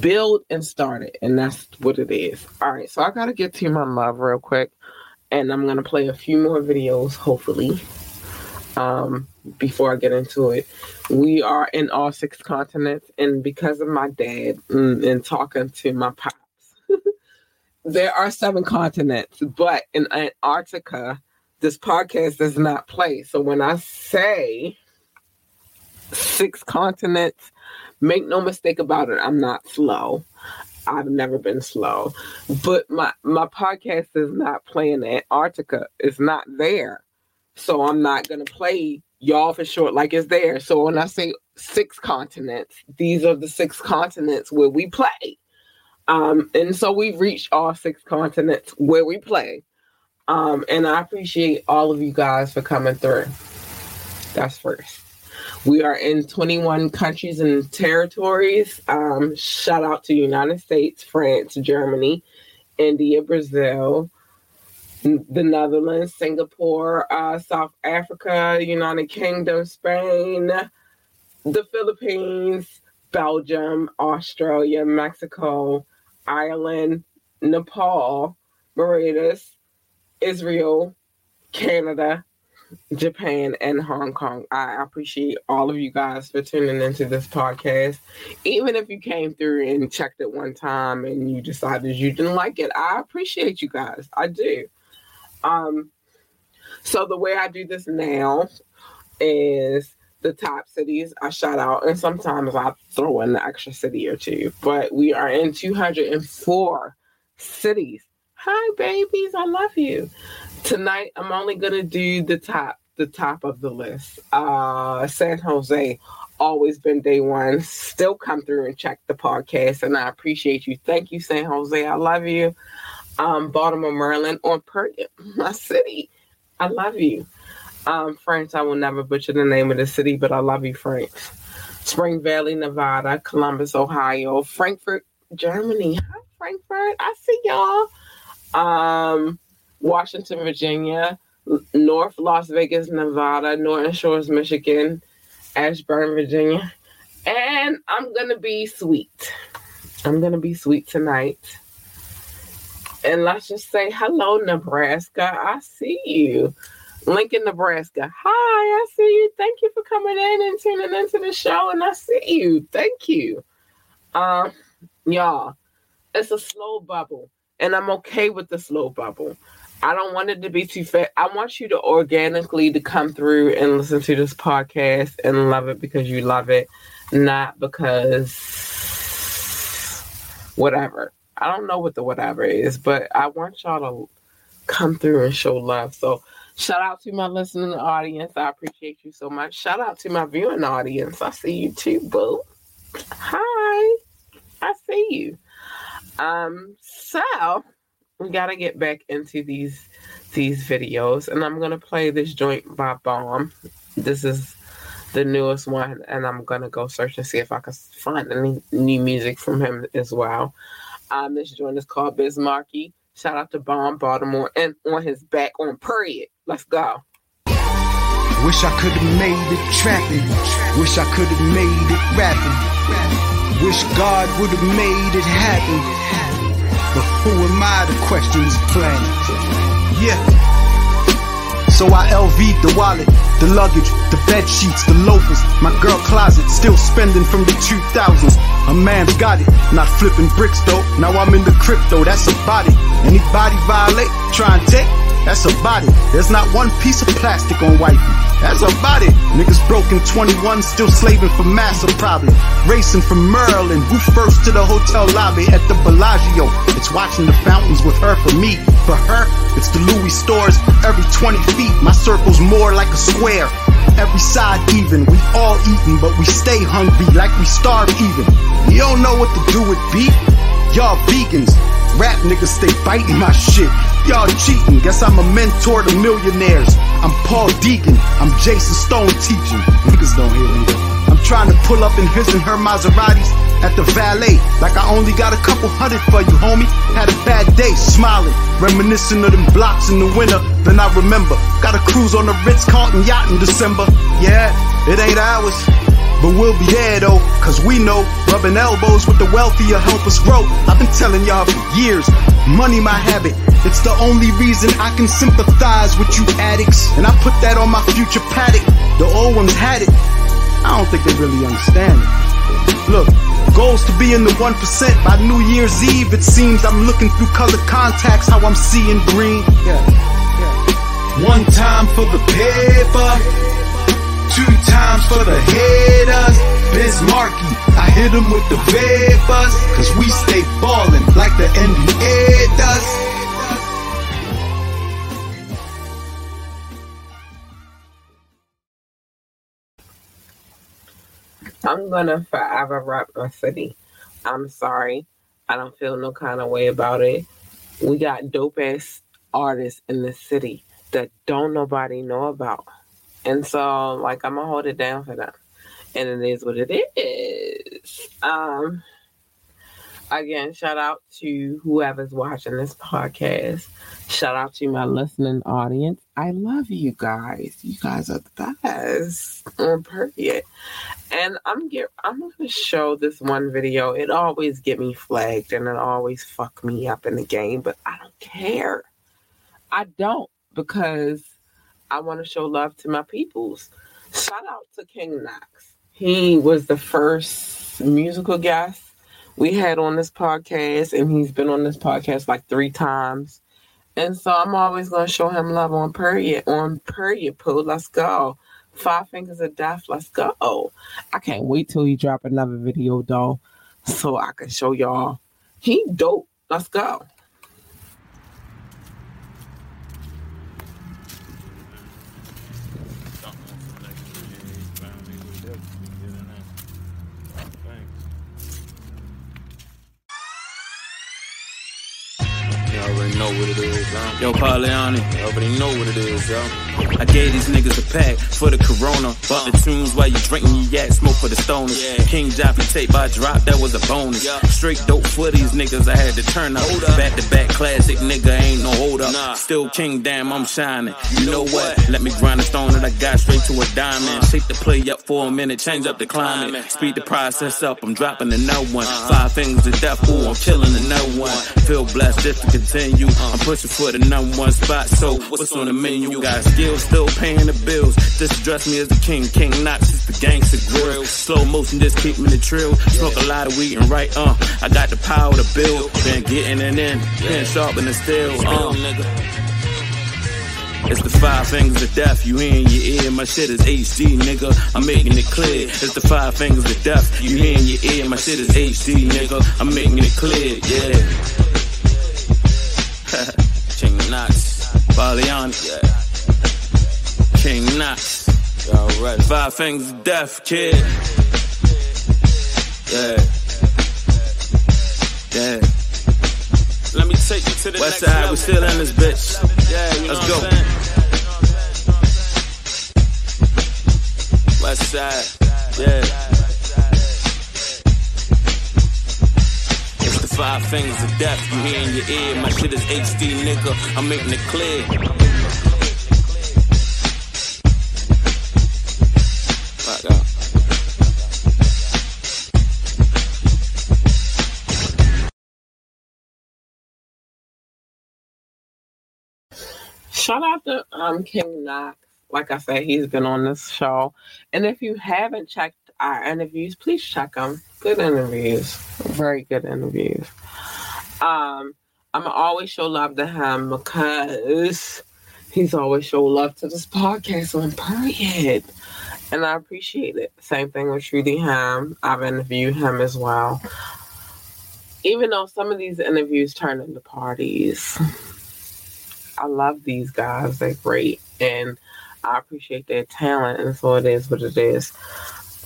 Build and start it, and that's what it is. All right, so I gotta get to my love real quick, and I'm gonna play a few more videos, hopefully um, before I get into it. We are in all six continents, and because of my dad and, and talking to my pops, (laughs) there are seven continents, but in Antarctica, this podcast does not play. So when I say six continents, make no mistake about it, I'm not slow. I've never been slow. But my my podcast is not playing Antarctica. It's not there. So I'm not gonna play y'all for short like it's there. So when I say six continents, these are the six continents where we play. Um, and so we've reached all six continents where we play. Um, and I appreciate all of you guys for coming through. That's first. We are in 21 countries and territories. Um, shout out to United States, France, Germany, India, Brazil, the Netherlands, Singapore, uh, South Africa, United Kingdom, Spain, the Philippines, Belgium, Australia, Mexico, Ireland, Nepal, Mauritius, Israel, Canada, Japan, and Hong Kong. I appreciate all of you guys for tuning into this podcast. Even if you came through and checked it one time and you decided you didn't like it, I appreciate you guys. I do. Um, so the way I do this now is the top cities I shout out, and sometimes I throw in the extra city or two. But we are in 204 cities. Hi, babies, I love you. Tonight, I'm only gonna do the top, the top of the list. Uh, San Jose, always been day one. Still come through and check the podcast, and I appreciate you. Thank you, San Jose. I love you um, Baltimore, Maryland, or per my city. I love you. Um, France, I will never butcher the name of the city, but I love you, France. Spring Valley, Nevada, Columbus, Ohio, Frankfurt, Germany. Hi, Frankfurt. I see y'all. Um, Washington, Virginia, North Las Vegas, Nevada, Norton Shores, Michigan, Ashburn, Virginia. And I'm going to be sweet. I'm going to be sweet tonight and let's just say hello, Nebraska. I see you. Lincoln, Nebraska. Hi, I see you. Thank you for coming in and tuning into the show, and I see you. Thank you. Um, y'all, it's a slow bubble, and I'm okay with the slow bubble. I don't want it to be too fast. I want you to organically to come through and listen to this podcast and love it because you love it, not because whatever. I don't know what the whatever is, but I want y'all to come through and show love. So shout out to my listening audience. I appreciate you so much. Shout out to my viewing audience. I see you too, boo. Hi. I see you. Um, so we gotta get back into these these videos and I'm gonna play this joint by Bomb. This is the newest one and I'm gonna go search and see if I can find any new music from him as well. Um, this joint is called Bismarcky. Shout out to Bomb Baltimore and on his back on period. Let's go. Wish I could have made it trapping. Wish I could have made it rapping. Wish God would have made it happen. But who am I to question this planet? Yeah. So I LV'd the wallet, the luggage, the bed sheets, the loafers, my girl closet, still spending from the 2000s. A man's got it, not flipping bricks though. Now I'm in the crypto, that's a body. Anybody violate, try and take, that's a body. There's not one piece of plastic on wifey. That's a body. Niggas broken 21, still slaving for massa probably. Racing from Maryland, who first to the hotel lobby at the Bellagio. It's watching the fountains with her for me. For her, it's the Louis stores every 20 feet. My circle's more like a square. Every side even, we all eating, but we stay hungry like we starve even. You don't know what to do with beef? Y'all vegans, rap niggas stay biting my shit. Y'all cheating, guess I'm a mentor to millionaires. I'm Paul Deegan, I'm Jason Stone teaching. Niggas don't hear me. I'm trying to pull up in his and her Maseratis at the valet. Like I only got a couple hundred for you, homie. Had a bad day, smiling, reminiscing of them blocks in the winter. Then I remember, got a cruise on the Ritz Carlton yacht in December. Yeah, it ain't ours. But we'll be there though, cause we know rubbing elbows with the wealthier help us grow. I've been telling y'all for years, money my habit. It's the only reason I can sympathize with you addicts. And I put that on my future paddock. The old ones had it. I don't think they really understand it. Look, goals to be in the 1% by New Year's Eve. It seems I'm looking through colored contacts, how I'm seeing green. Yeah, yeah. One time for the paper. Two times for the haters. Bismarcky, I hit them with the vapors. Cause we stay ballin' like the NBA does. I'm gonna forever rap my city. I'm sorry. I don't feel no kind of way about it. We got dope ass artists in the city that don't nobody know about. And so like I'm gonna hold it down for them. And it is what it is. Um again, shout out to whoever's watching this podcast. Shout out to my listening audience. I love you guys. You guys are the best. On period. And I'm get I'm gonna show this one video. It always get me flagged and it always fuck me up in the game, but I don't care. I don't because I want to show love to my peoples. Shout out to King Knox. He was the first musical guest we had on this podcast, and he's been on this podcast like three times. And so I'm always gonna show him love on period on period poo. Let's go. Five fingers of death. Let's go. I can't wait till he drop another video though, so I can show y'all. He dope. Let's go. Yo. You already know what it is, yo. I gave these niggas a pack for the corona. Bought the tunes while you drinking your yak, smoke for the stoners. King Joppy tape by drop, that was a bonus. Straight dope for these niggas, I had to turn up. Back to back classic, nigga, ain't no hold up. Still king, damn, I'm shining. You know what? Let me grind a stone that I got straight to a diamond. Uh-huh. Shake the play up for a minute, change up the climate. Speed the process up, I'm dropping another one. Uh-huh. Five fingers of death, ooh, I'm killing another one. Feel blessed just to continue continue. I'm pushing for the number one spot, so what's on the menu? Got skills, still paying the bills. Just dress me as the king, King Knox, it's the gangster grill. Slow motion, just keep me the trill. Smoke a lot of weed and right, uh, I got the power to build. Been getting it in, been sharpening steel, uh. It's the five fingers of death, you in your ear. My shit is HD, nigga. I'm making it clear. It's the five fingers of death, you in your ear. My shit is HD, nigga. I'm making it clear, yeah. (laughs) King Knox, Baliani, yeah. King Knox, alright. Five fingers of death, kid. Yeah. Yeah. Let me take you to the West next side, we still in this bitch. Yeah, you Let's go. West side, yeah. Five fingers of death you hear in your ear. My shit is HD, nigga. I'm making it clear. Shout out to um, King Knox. Like I said, he's been on this show. And if you haven't checked our interviews, please check them. Good interviews. Very good interviews. Um, I'm always show love to him because he's always show love to this podcast on period. And I appreciate it. Same thing with Truly Him. I've interviewed him as well. Even though some of these interviews turn into parties. I love these guys. They're great. And I appreciate their talent. And so it is what it is.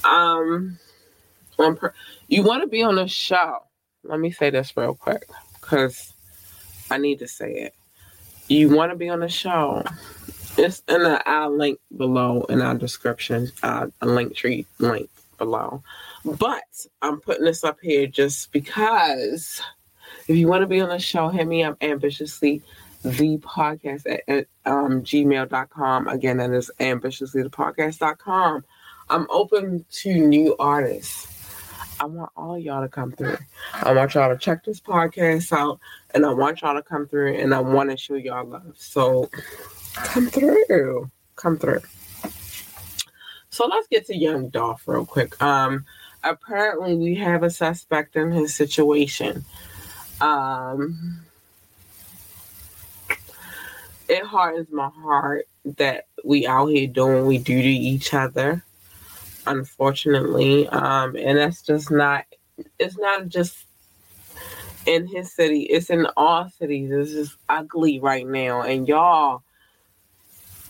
Um, you want to be on a show. Let me say this real quick because I need to say it. You want to be on a show. It's in the I'll link below in our description, uh, a Linktree link below. But I'm putting this up here just because if you want to be on the show, hit me up ambitiously the podcast at, at um, gmail.com. Again, that is ambitiously the podcast.com. I'm open to new artists. I want all y'all to come through. I want y'all to check this podcast out and I want y'all to come through and I want to show y'all love. So come through. Come through. So let's get to Young Dolph real quick. Um apparently we have a suspect in his situation. Um it hardens my heart that we out here doing we do to each other. Unfortunately, um, and that's just not. It's not just in his city. It's in all cities. It's just ugly right now, and y'all,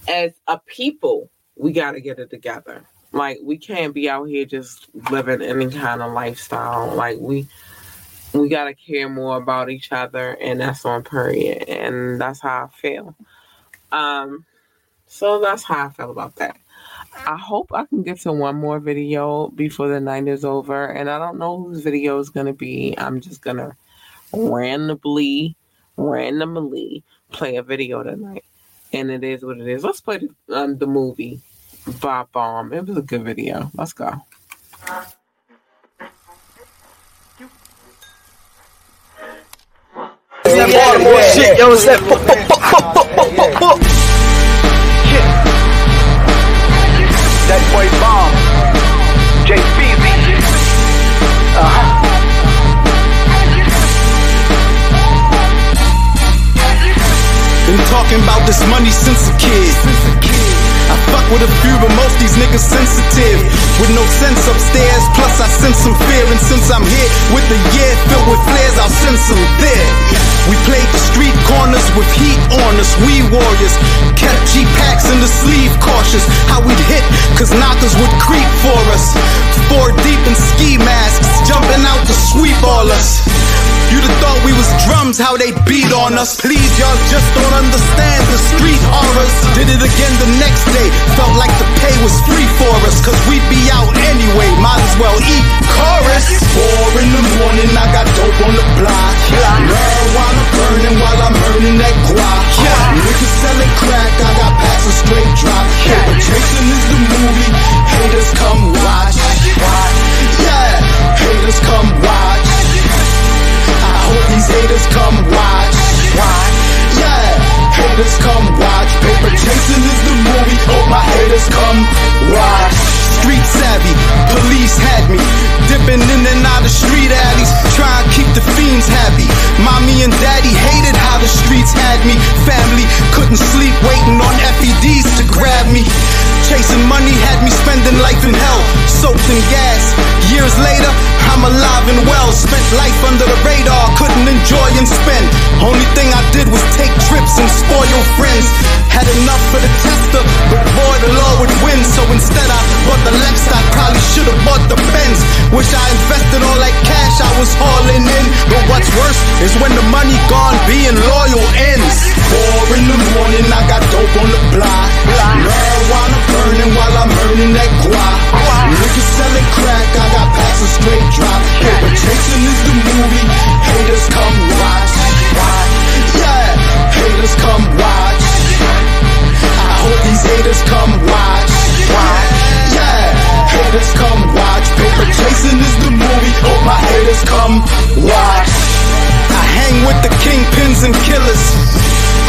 as a people, we got to get it together. Like we can't be out here just living any kind of lifestyle. Like we we gotta care more about each other, and that's on period. And that's how I feel. Um, so that's how I feel about that. I hope I can get to one more video before the night is over, and I don't know whose video is gonna be. I'm just gonna randomly, randomly play a video tonight, and it is what it is. Let's play the, um, the movie Bob Bomb. It was a good video. Let's go. Baltimore shit, yo, it's that That boy bomb. Jay Feezy. Uh-huh. Been talking about this money since a kid. I fuck with a few, but most these niggas sensitive. With no sense upstairs, plus I sense some fear. And since I'm here with the year filled with flares, I'll send some there. We played the street corners with heat on us, we warriors. Kept G packs in the sleeve, cautious how we'd hit, cause knockers would creep for us. Four deep in ski masks, jumping out to sweep all us. You'd have thought we was drums, how they beat on us. Please, y'all just don't understand the street horrors. Did it again the next day. Felt like the pay was free for us, cause we'd be out anyway. Might as well eat chorus. Four in the morning, I got dope on the block. Marijuana burning while I'm earning that guap. Niggas selling crack, I got packs of straight drop. Paper chasing is the movie. Haters come watch. Yeah, haters come watch. I hope these haters come watch. Watch haters come watch. Paper chasing is the movie. Oh, my haters come watch. Street savvy, police had me. Dipping in and out of street alleys. tryin' to keep the fiends happy. Mommy and daddy hated how the streets had me. Family couldn't sleep, waiting on FEDs to grab me. Chasing money had me spending life in hell. Soaked in gas. Years later, I'm alive and well. Spent life under the radar couldn't enjoy and spend. Only thing I did was take trips and spoil friends. Had enough for the tester, but boy, the law would win. So instead, I bought the Lex. I probably should have bought the Benz. Wish I invested all that cash I was hauling in. But what's worse is when the money gone, being loyal ends. Four in the morning, I got dope on the block. Marijuana burning while I'm earning that guap. Niggas selling crack, I got packs of straight drop. Paper chasing is the movie. Haters come watch. Yeah, haters come watch. These haters come watch. Yeah, haters come watch. Paper chasing is the movie. Hope my haters come watch. I hang with the kingpins and killers.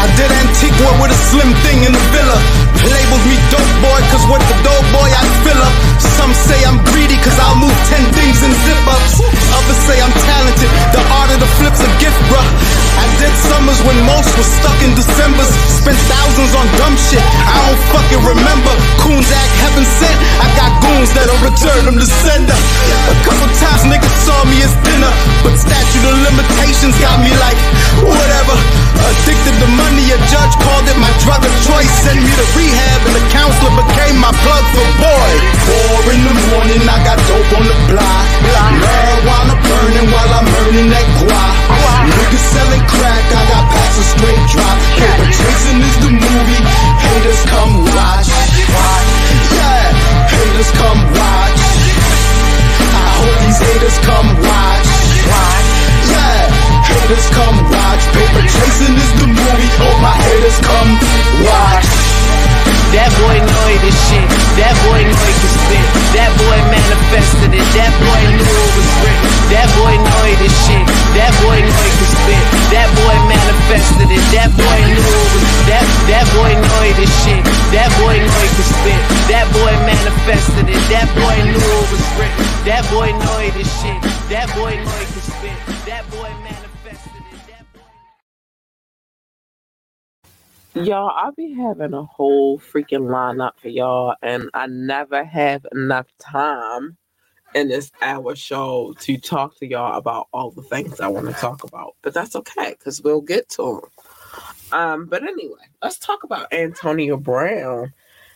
I did Antigua with a slim thing in the villa. Labeled me dope boy, cause with the dope boy I fill up. Some say I'm greedy, cause I'll move 10 things in zip ups. Others say I'm talented, the art of the flip's a gift, bruh. I did summers when most was stuck in Decembers. Spent thousands on dumb shit, I don't fucking remember. Coons act heaven sent, I got goons that'll return them to sender. A couple times niggas saw me as dinner, but statute of limitations got me like, whatever. Addicted to money, a judge called it my drug of choice. Sent me to rehab, and the counselor became my plug for boy. Four in the morning, I got dope on the block. Marijuana burning while I'm earning that guap. Niggas selling crack, I got packs of straight drop. Paper chasing is the movie. Haters come watch. Y'all, I'll be having a whole freaking lineup for y'all, and I never have enough time in this hour show to talk to y'all about all the things I want to talk about. But that's okay, because we'll get to them. Um, but anyway, let's talk about Antonio Brown.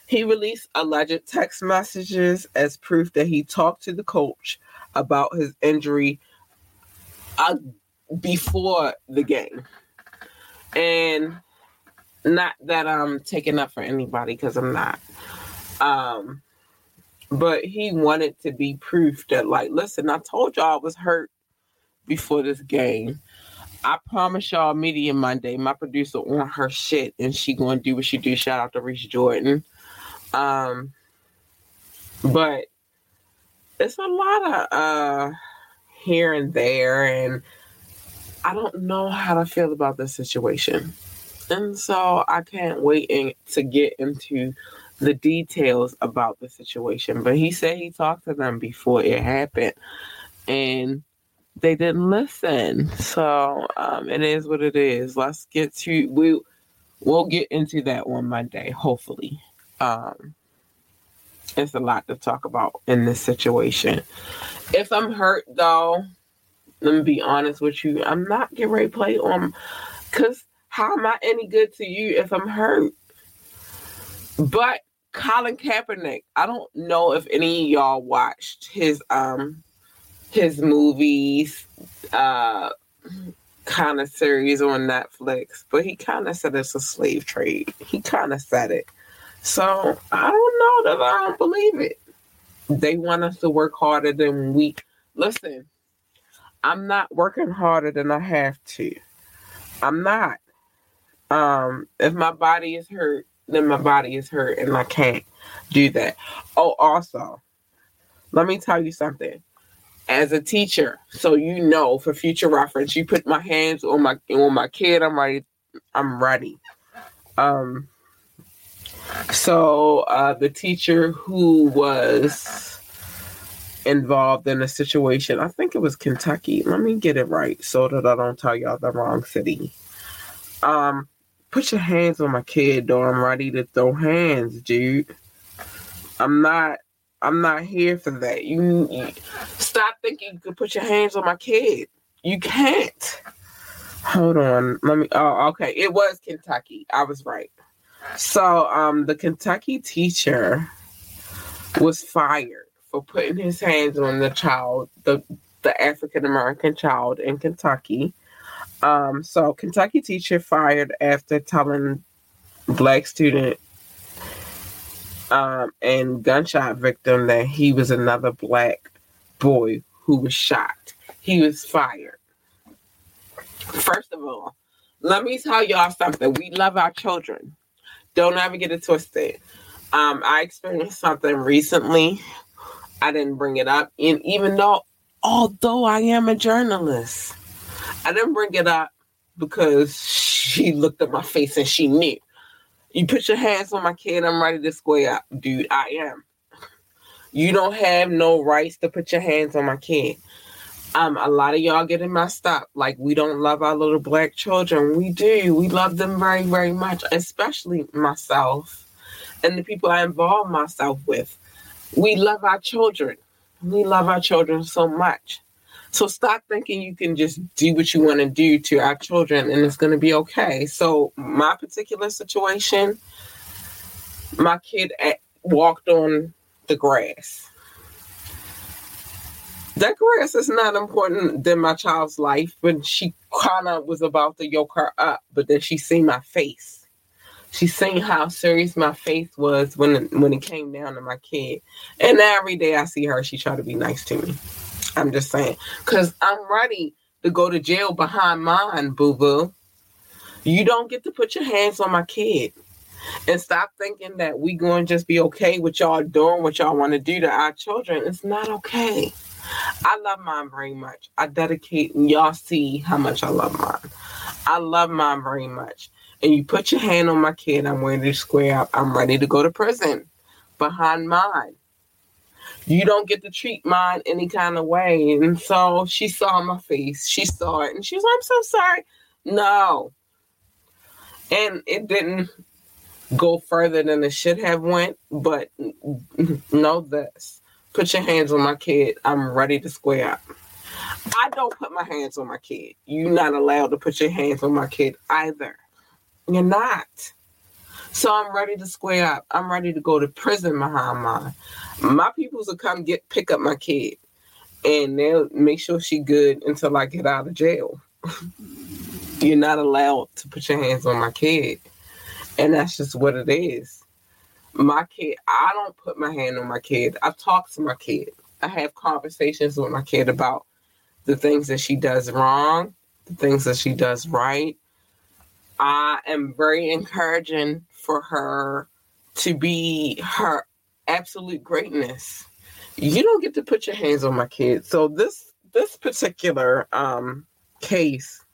He released alleged text messages as proof that he talked to the coach about his injury uh, before the game. And not that I'm taking up for anybody because I'm not. Um, but he wanted to be proof that, like, listen, I told y'all I was hurt before this game. I promise y'all, Media Monday, my producer on her shit, and she gonna do what she do. Shout out to Reese Jordan. Um, but it's a lot of uh here and there, and I don't know how to feel about this situation. And so I can't wait in, to get into the details about the situation. But he said he talked to them before it happened, and they didn't listen. So um, it is what it is. Let's get to we we'll get into that on Monday, hopefully. Um, it's a lot to talk about in this situation. If I'm hurt though, let me be honest with you. I'm not getting ready to play on because how am I any good to you if I'm hurt? But Colin Kaepernick, I don't know if any of y'all watched his um his movies uh kind of series on Netflix, but he kind of said it's a slave trade. He kind of said it. So I don't know that I don't believe it. They want us to work harder than we listen. I'm not working harder than I have to. I'm not. Um, if my body is hurt, then my body is hurt and I can't do that. Oh, also, let me tell you something. As a teacher, so you know for future reference, you put my hands on my on my kid, I'm ready. I'm ready. Um So uh, the teacher who was involved in a situation, I think it was Kentucky. Let me get it right so that I don't tell y'all the wrong city. Um, put your hands on my kid, though. I'm ready to throw hands, dude. I'm not. I'm not here for that. You, you stop thinking you can put your hands on my kid. You can't. Hold on. Let me. Oh, okay. It was Kentucky. I was right. So, um, the Kentucky teacher was fired for putting his hands on the child, the the African American child in Kentucky. Um, so Kentucky teacher fired after telling black student um, and gunshot victim that he was another black boy who was shot. He was fired. First of all, let me tell y'all something. We love our children. Don't ever get it twisted. Um, I experienced something recently. I didn't bring it up, and even though, although I am a journalist, I didn't bring it up because she looked at my face and she knew. You put your hands on my kid, I'm ready to square up, dude. I am. You don't have no rights to put your hands on my kid. Um, a lot of y'all getting messed up. Like we don't love our little black children. We do. We love them very, very much, especially myself and the people I involve myself with. We love our children. We love our children so much. So stop thinking you can just do what you want to do to our children and it's going to be okay. So my particular situation, my kid a- walked on the grass. That grass is not important than my child's life, but she kind of was about to yoke her up, but then she seen my face. She seen how serious my face was when it, when it came down to my kid, and every day I see her, she try to be nice to me. I'm just saying, cause I'm ready to go to jail behind mine, boo boo. You don't get to put your hands on my kid. And stop thinking that we going to just be okay with y'all doing what y'all want to do to our children. It's not okay. I love mine very much. I dedicate, and y'all see how much I love mine. I love mine very much. And you put your hand on my kid, I'm ready to square up. I'm ready to go to prison behind mine. You don't get to treat mine any kind of way. And so she saw my face. She saw it and she was like, I'm so sorry. No. And it didn't go further than it should have went, but know this. Put your hands on my kid. I'm ready to square up. I don't put my hands on my kid. You're not allowed to put your hands on my kid either. You're not. So I'm ready to square up. I'm ready to go to prison mine. My peoples will come get pick up my kid, and they'll make sure she good until I get out of jail. (laughs) You're not allowed to put your hands on my kid, and that's just what it is. My kid, I don't put my hand on my kid. I talk to my kid. I have conversations with my kid about the things that she does wrong, the things that she does right. I am very encouraging for her to be her absolute greatness. You don't get to put your hands on my kid. So this this particular um case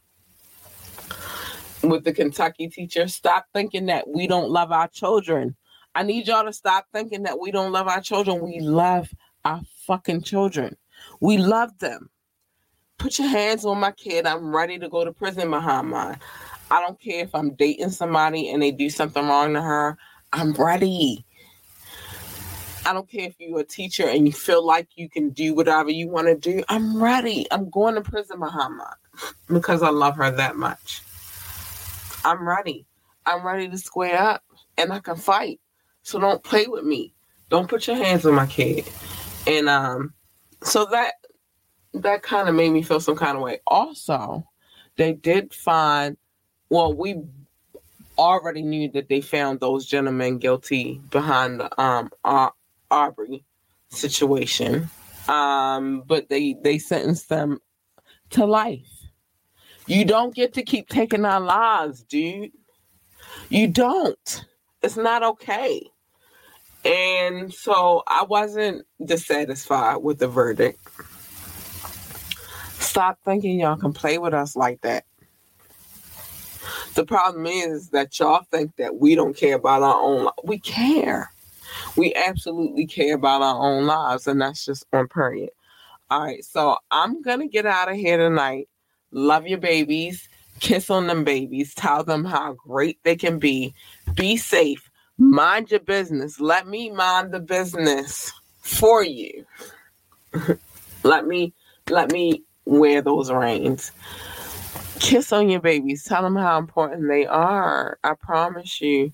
with the Kentucky teacher, stop thinking that we don't love our children. I need y'all to stop thinking that we don't love our children. We love our fucking children. We love them. Put your hands on my kid. I'm ready to go to prison behind. I don't care if I'm dating somebody and they do something wrong to her. I'm ready. I don't care if you're a teacher and you feel like you can do whatever you want to do. I'm ready. I'm going to prison mine because I love her that much. I'm ready. I'm ready to square up and I can fight. So don't play with me. Don't put your hands on my kid. And um so that that kind of made me feel some kind of way. Also, they did find well, we already knew that they found those gentlemen guilty behind the um Ar- Aubrey situation. Um, but they they sentenced them to life. You don't get to keep taking our lives, dude. You don't. It's not okay. And so I wasn't dissatisfied with the verdict. Stop thinking y'all can play with us like that. The problem is that y'all think that we don't care about our own. Li- we care. We absolutely care about our own lives, and that's just on period. All right, so I'm gonna get out of here tonight. Love your babies. Kiss on them babies. Tell them how great they can be. Be safe. Mind your business. Let me mind the business for you. (laughs) let me let me wear those reins. Kiss on your babies. Tell them how important they are. I promise you,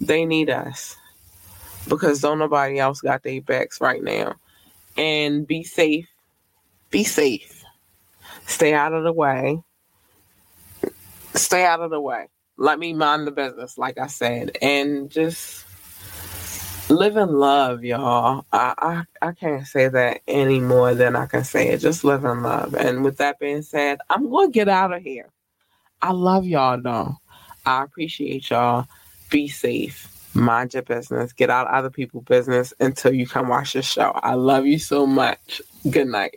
they need us because don't nobody else got their backs right now. And be safe. Be safe. Stay out of the way. Stay out of the way. Let me mind the business, like I said, and just live and love, y'all. I, I I can't say that any more than I can say it. Just live and love. And with that being said, I'm gonna get out of here. I love y'all though. I appreciate y'all. Be safe. Mind your business. Get out of other people's business until you come watch the show. I love you so much. Good night.